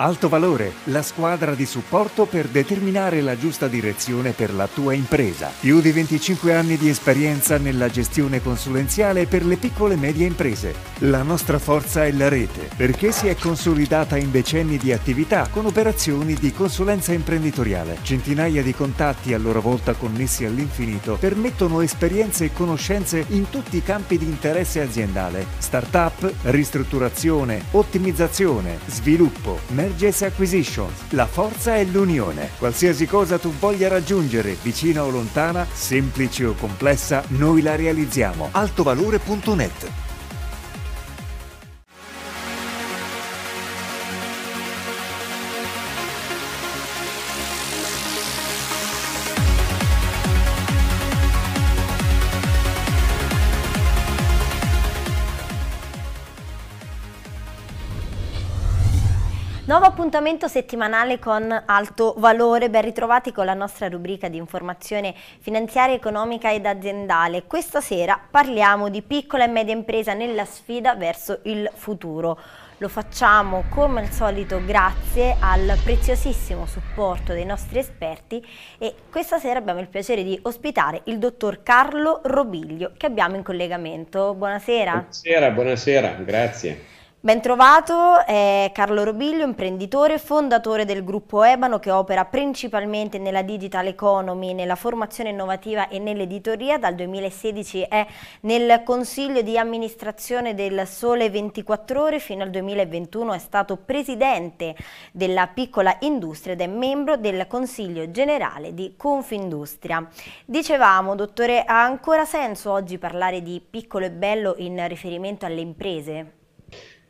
Alto Valore, la squadra di supporto per determinare la giusta direzione per la tua impresa. Più di 25 anni di esperienza nella gestione consulenziale per le piccole e medie imprese. La nostra forza è la rete, perché si è consolidata in decenni di attività con operazioni di consulenza imprenditoriale. Centinaia di contatti a loro volta connessi all'infinito permettono esperienze e conoscenze in tutti i campi di interesse aziendale. Startup, ristrutturazione, ottimizzazione, sviluppo, Mergers Acquisitions. La forza è l'unione. Qualsiasi cosa tu voglia raggiungere, vicina o lontana, semplice o complessa, noi la realizziamo. Altovalore.net Nuovo appuntamento settimanale con Alto Valore, ben ritrovati con la nostra rubrica di informazione finanziaria, economica ed aziendale. Questa sera parliamo di piccola e media impresa nella sfida verso il futuro. Lo facciamo come al solito grazie al preziosissimo supporto dei nostri esperti e questa sera abbiamo il piacere di ospitare il dottor Carlo Robiglio che abbiamo in collegamento. Buonasera. Buonasera, buonasera, grazie. Ben trovato, è Carlo Robiglio, imprenditore, fondatore del gruppo Ebano che opera principalmente nella digital economy, nella formazione innovativa e nell'editoria. Dal 2016 è nel consiglio di amministrazione del Sole 24 Ore, fino al 2021 è stato presidente della piccola industria ed è membro del consiglio generale di Confindustria. Dicevamo, dottore, ha ancora senso oggi parlare di piccolo e bello in riferimento alle imprese?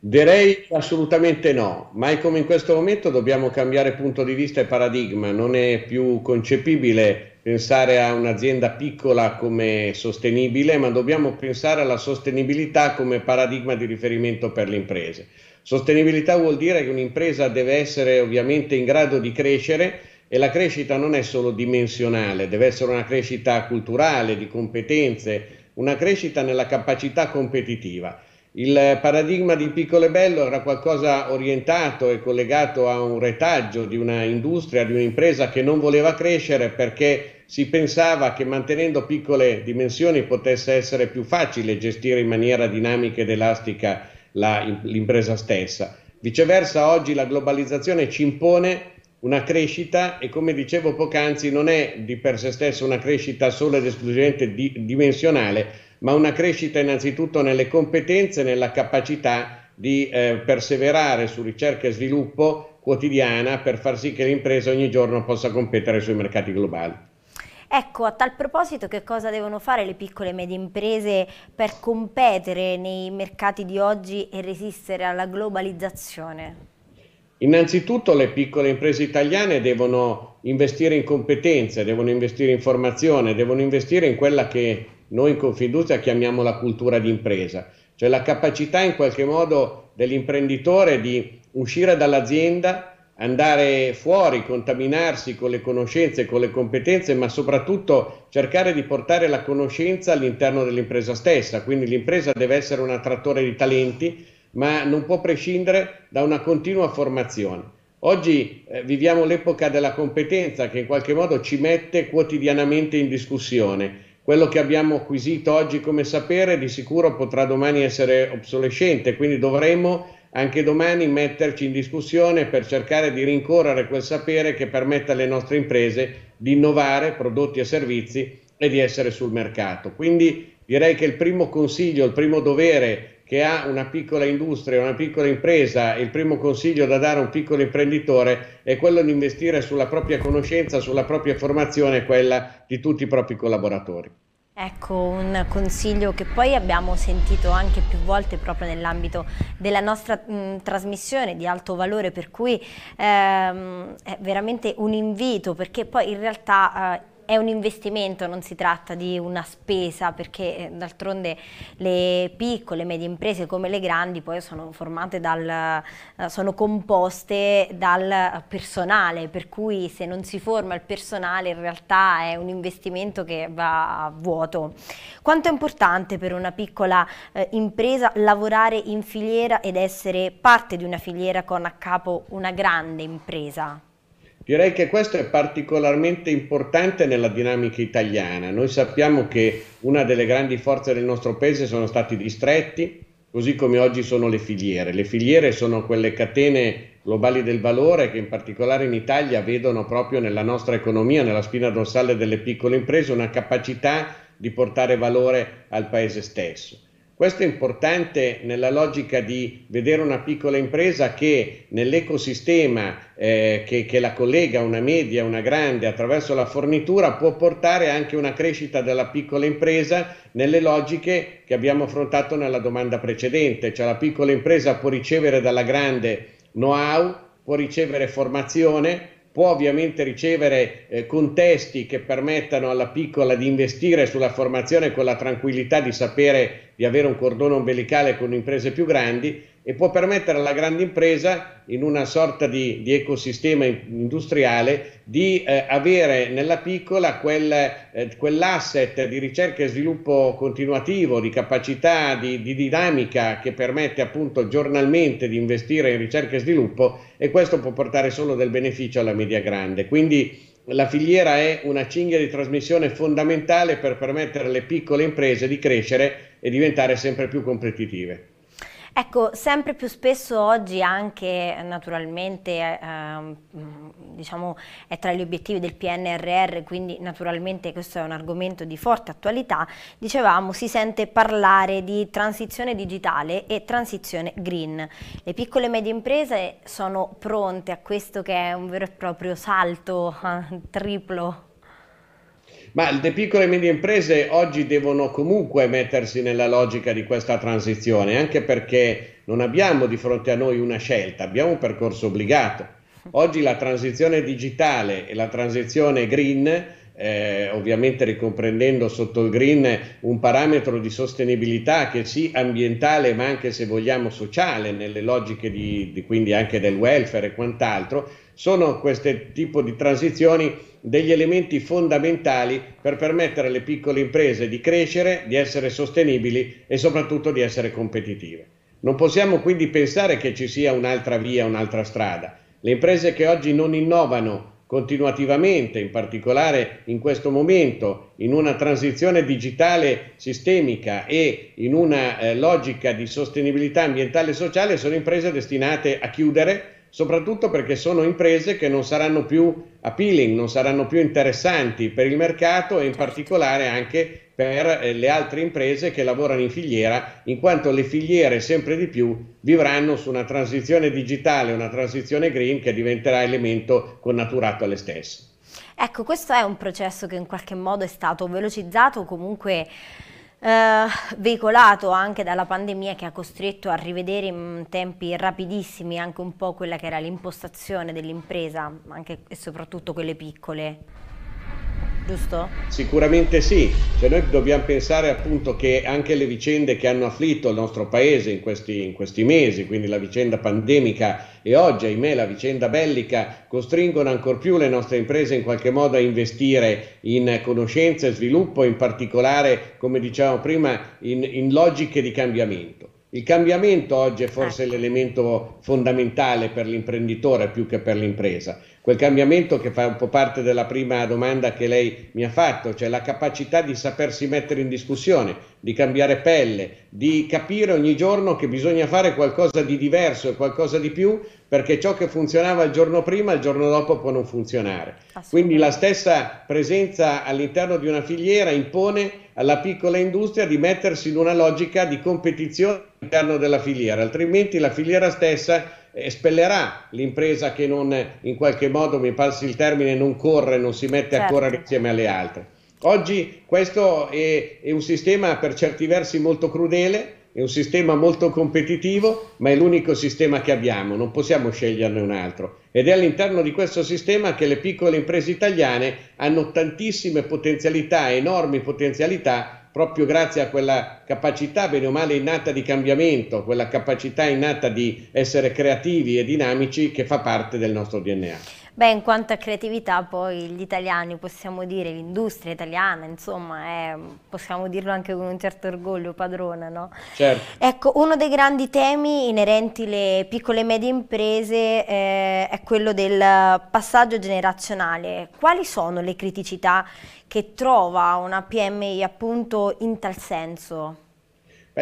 Direi assolutamente no, mai come in questo momento dobbiamo cambiare punto di vista e paradigma, non è più concepibile pensare a un'azienda piccola come sostenibile, ma dobbiamo pensare alla sostenibilità come paradigma di riferimento per le imprese. Sostenibilità vuol dire che un'impresa deve essere ovviamente in grado di crescere e la crescita non è solo dimensionale, deve essere una crescita culturale, di competenze, una crescita nella capacità competitiva. Il paradigma di Piccolo e Bello era qualcosa orientato e collegato a un retaggio di una industria, di un'impresa che non voleva crescere perché si pensava che mantenendo piccole dimensioni potesse essere più facile gestire in maniera dinamica ed elastica la, l'impresa stessa. Viceversa, oggi la globalizzazione ci impone una crescita e come dicevo poc'anzi non è di per sé stessa una crescita solo ed esclusivamente di, dimensionale, ma una crescita innanzitutto nelle competenze, nella capacità di eh, perseverare su ricerca e sviluppo quotidiana per far sì che l'impresa ogni giorno possa competere sui mercati globali. Ecco, a tal proposito che cosa devono fare le piccole e medie imprese per competere nei mercati di oggi e resistere alla globalizzazione? Innanzitutto le piccole imprese italiane devono investire in competenze, devono investire in formazione, devono investire in quella che noi in Confindustria chiamiamo la cultura d'impresa, cioè la capacità in qualche modo dell'imprenditore di uscire dall'azienda, andare fuori, contaminarsi con le conoscenze, con le competenze, ma soprattutto cercare di portare la conoscenza all'interno dell'impresa stessa. Quindi l'impresa deve essere un attrattore di talenti, ma non può prescindere da una continua formazione. Oggi eh, viviamo l'epoca della competenza che in qualche modo ci mette quotidianamente in discussione quello che abbiamo acquisito oggi come sapere di sicuro potrà domani essere obsolescente, quindi dovremo anche domani metterci in discussione per cercare di rincorrere quel sapere che permetta alle nostre imprese di innovare prodotti e servizi e di essere sul mercato. Quindi direi che il primo consiglio, il primo dovere che ha una piccola industria, una piccola impresa, il primo consiglio da dare a un piccolo imprenditore è quello di investire sulla propria conoscenza, sulla propria formazione e quella di tutti i propri collaboratori. Ecco, un consiglio che poi abbiamo sentito anche più volte proprio nell'ambito della nostra mh, trasmissione di alto valore, per cui ehm, è veramente un invito, perché poi in realtà eh, è un investimento, non si tratta di una spesa perché eh, d'altronde le piccole e medie imprese come le grandi poi sono formate dal, eh, sono composte dal personale per cui se non si forma il personale in realtà è un investimento che va a vuoto. Quanto è importante per una piccola eh, impresa lavorare in filiera ed essere parte di una filiera con a capo una grande impresa? Direi che questo è particolarmente importante nella dinamica italiana. Noi sappiamo che una delle grandi forze del nostro paese sono stati distretti, così come oggi sono le filiere. Le filiere sono quelle catene globali del valore che in particolare in Italia vedono proprio nella nostra economia, nella spina dorsale delle piccole imprese, una capacità di portare valore al paese stesso. Questo è importante nella logica di vedere una piccola impresa che nell'ecosistema eh, che, che, la collega, una media, una grande, attraverso la fornitura, può portare anche una crescita della piccola impresa nelle logiche che abbiamo affrontato nella domanda precedente, cioè la piccola impresa può ricevere dalla grande know-how, può ricevere formazione, può ovviamente ricevere eh, contesti che permettano alla piccola di investire sulla formazione con la tranquillità di sapere di avere un cordone ombelicale con imprese più grandi e può permettere alla grande impresa, in una sorta di, di ecosistema industriale, di eh, avere nella piccola quel, eh, quell'asset di ricerca e sviluppo continuativo, di capacità, di, di, dinamica che permette appunto giornalmente di investire in ricerca e sviluppo e questo può portare solo del beneficio alla media grande. Quindi la filiera è una cinghia di trasmissione fondamentale per permettere alle piccole imprese di crescere e diventare sempre più competitive. Ecco, sempre più spesso oggi anche naturalmente eh, diciamo, è tra gli obiettivi del PNRR, quindi naturalmente questo è un argomento di forte attualità, dicevamo si sente parlare di transizione digitale e transizione green. Le piccole e medie imprese sono pronte a questo che è un vero e proprio salto eh, triplo ma le piccole e medie imprese oggi devono comunque mettersi nella logica di questa transizione, anche perché non abbiamo di fronte a noi una scelta, abbiamo un percorso obbligato. Oggi la transizione digitale e la transizione green, eh, ovviamente ricomprendendo sotto il green un parametro di sostenibilità che sì ambientale ma anche se vogliamo sociale, nelle logiche di, di quindi anche del welfare e quant'altro, sono questo tipo di transizioni degli elementi fondamentali per permettere alle piccole imprese di crescere, di essere sostenibili e soprattutto di essere competitive. Non possiamo quindi pensare che ci sia un'altra via, un'altra strada. Le imprese che oggi non innovano continuativamente, in particolare in questo momento, in una transizione digitale sistemica e in una eh, logica di sostenibilità ambientale e sociale, sono imprese destinate a chiudere soprattutto perché sono imprese che non saranno più appealing, non saranno più interessanti per il mercato e in particolare anche per eh, le altre imprese che lavorano in filiera, in quanto le filiere sempre di più vivranno su una transizione digitale, una transizione green che diventerà elemento connaturato alle stesse. Ecco, questo è un processo che in qualche modo è stato velocizzato, comunque eh, veicolato anche dalla pandemia che ha costretto a rivedere in tempi rapidissimi anche un po' quella che era l'impostazione dell'impresa, anche e soprattutto quelle piccole giusto? Sicuramente sì, cioè noi dobbiamo pensare appunto che anche le vicende che hanno afflitto il nostro paese in questi, in questi mesi, quindi la vicenda pandemica e oggi ahimè la vicenda bellica, costringono ancor più le nostre imprese in qualche modo a investire in conoscenza e sviluppo, in particolare, come dicevamo prima, in, in logiche di cambiamento. Il cambiamento oggi è forse ecco. l'elemento fondamentale per l'imprenditore più che per l'impresa. Quel cambiamento che fa un po' parte della prima domanda che lei mi ha fatto, cioè la capacità di sapersi mettere in discussione, di cambiare pelle, di capire ogni giorno che bisogna fare qualcosa di diverso e qualcosa di più perché ciò che funzionava il giorno prima il giorno dopo può non funzionare. Quindi la stessa presenza all'interno di una filiera impone alla piccola industria di mettersi in una logica di competizione all'interno della filiera, altrimenti la filiera stessa espellerà l'impresa che non in qualche modo, mi passi il termine, non corre, non si mette certo. a correre insieme alle altre. Oggi questo è, è, un sistema per certi versi molto crudele, è un sistema molto competitivo, ma è l'unico sistema che abbiamo, non possiamo sceglierne un altro. Ed è all'interno di questo sistema che le piccole imprese italiane hanno tantissime potenzialità, enormi potenzialità, proprio grazie a quella capacità, bene o male, innata di cambiamento, quella capacità innata di essere creativi e dinamici che fa parte del nostro DNA. Beh, in quanto a creatività, poi gli italiani, possiamo dire, l'industria italiana, insomma, è, possiamo dirlo anche con un certo orgoglio, padrona, no? Certo. Ecco, uno dei grandi temi inerenti alle piccole e medie imprese eh, è quello del passaggio generazionale. Quali sono le criticità che trova una PMI appunto in tal senso?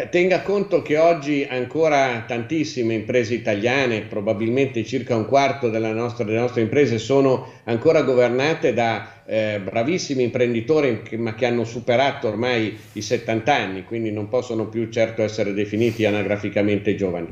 Tenga conto che oggi ancora tantissime imprese italiane, probabilmente circa un quarto nostra, delle nostre imprese, sono ancora governate da eh, bravissimi imprenditori che, ma che hanno superato ormai i 70 anni, quindi non possono più certo essere definiti anagraficamente giovani.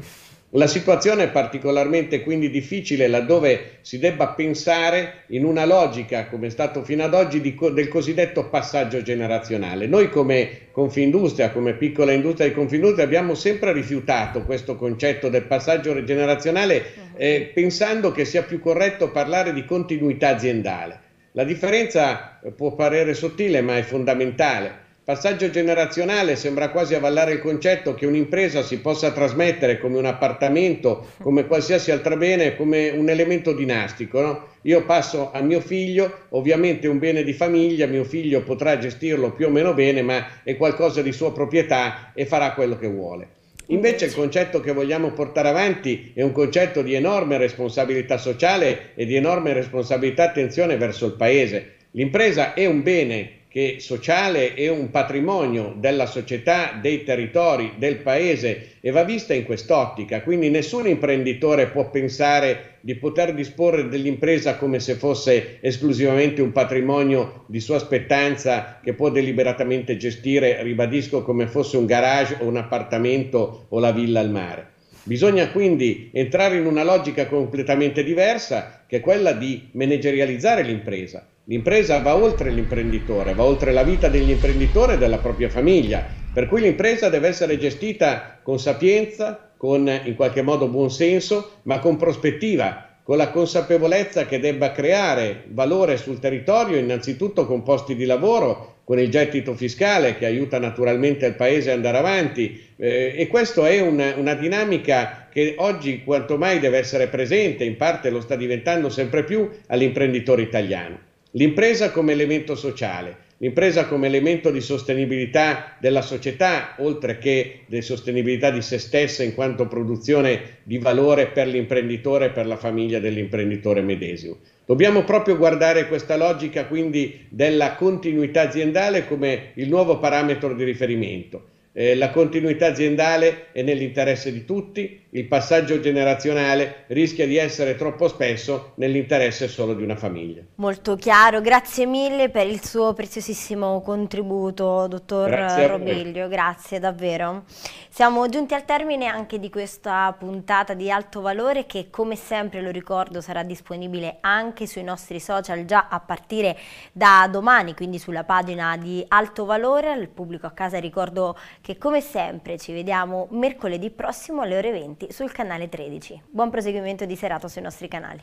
La situazione è particolarmente quindi difficile laddove si debba pensare in una logica, come è stato fino ad oggi, di, del cosiddetto passaggio generazionale. Noi come Confindustria, come piccola industria di Confindustria, abbiamo sempre rifiutato questo concetto del passaggio generazionale eh, pensando che sia più corretto parlare di continuità aziendale. La differenza può parere sottile ma è fondamentale. Passaggio generazionale sembra quasi avallare il concetto che un'impresa si possa trasmettere come un appartamento, come qualsiasi altro bene, come un elemento dinastico. No? Io passo a mio figlio, ovviamente un bene di famiglia, mio figlio potrà gestirlo più o meno bene, ma è qualcosa di sua proprietà e farà quello che vuole. Invece il concetto che vogliamo portare avanti è un concetto di enorme responsabilità sociale e di enorme responsabilità attenzione verso il paese. L'impresa è un bene che sociale è un patrimonio della società, dei territori, del paese e va vista in quest'ottica. Quindi nessun imprenditore può pensare di poter disporre dell'impresa come se fosse esclusivamente un patrimonio di sua spettanza che può deliberatamente gestire, ribadisco, come fosse un garage o un appartamento o la villa al mare. Bisogna quindi entrare in una logica completamente diversa che è quella di managerializzare l'impresa. L'impresa va oltre l'imprenditore, va oltre la vita dell'imprenditore e della propria famiglia, per cui l'impresa deve essere gestita con sapienza, con in qualche modo buon senso, ma con prospettiva, con la consapevolezza che debba creare valore sul territorio, innanzitutto con posti di lavoro, con il gettito fiscale che aiuta naturalmente il paese ad andare avanti eh, e questa è una, una dinamica che oggi quanto mai deve essere presente, in parte lo sta diventando sempre più all'imprenditore italiano. L'impresa come elemento sociale, l'impresa come elemento di sostenibilità della società, oltre che di sostenibilità di se stessa in quanto produzione di valore per l'imprenditore e per la famiglia dell'imprenditore medesimo. Dobbiamo proprio guardare questa logica quindi della continuità aziendale come il nuovo parametro di riferimento. Eh, la continuità aziendale è nell'interesse di tutti, il passaggio generazionale rischia di essere troppo spesso nell'interesse solo di una famiglia. Molto chiaro, grazie mille per il suo preziosissimo contributo, dottor grazie Robiglio, grazie davvero. Siamo giunti al termine anche di questa puntata di Alto Valore che come sempre lo ricordo sarà disponibile anche sui nostri social già a partire da domani, quindi sulla pagina di Alto Valore. Al pubblico a casa ricordo che come sempre ci vediamo mercoledì prossimo alle ore 20 sul canale 13. Buon proseguimento di serata sui nostri canali.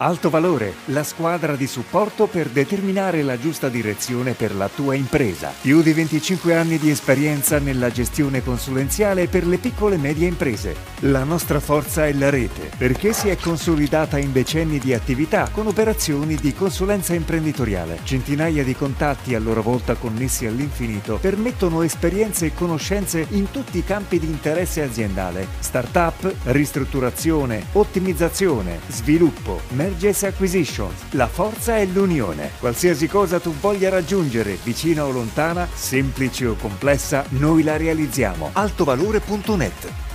Alto Valore, la squadra di supporto per determinare la giusta direzione per la tua impresa. Più di 25 anni di esperienza nella gestione consulenziale per le piccole e medie imprese. La nostra forza è la rete, perché si è consolidata in decenni di attività con operazioni di consulenza imprenditoriale. Centinaia di contatti a loro volta connessi all'infinito permettono esperienze e conoscenze in tutti i campi di interesse aziendale. Startup, ristrutturazione, ottimizzazione, sviluppo, Mergers Acquisitions. La forza è l'unione. Qualsiasi cosa tu voglia raggiungere, vicina o lontana, semplice o complessa, noi la realizziamo. altovalore.net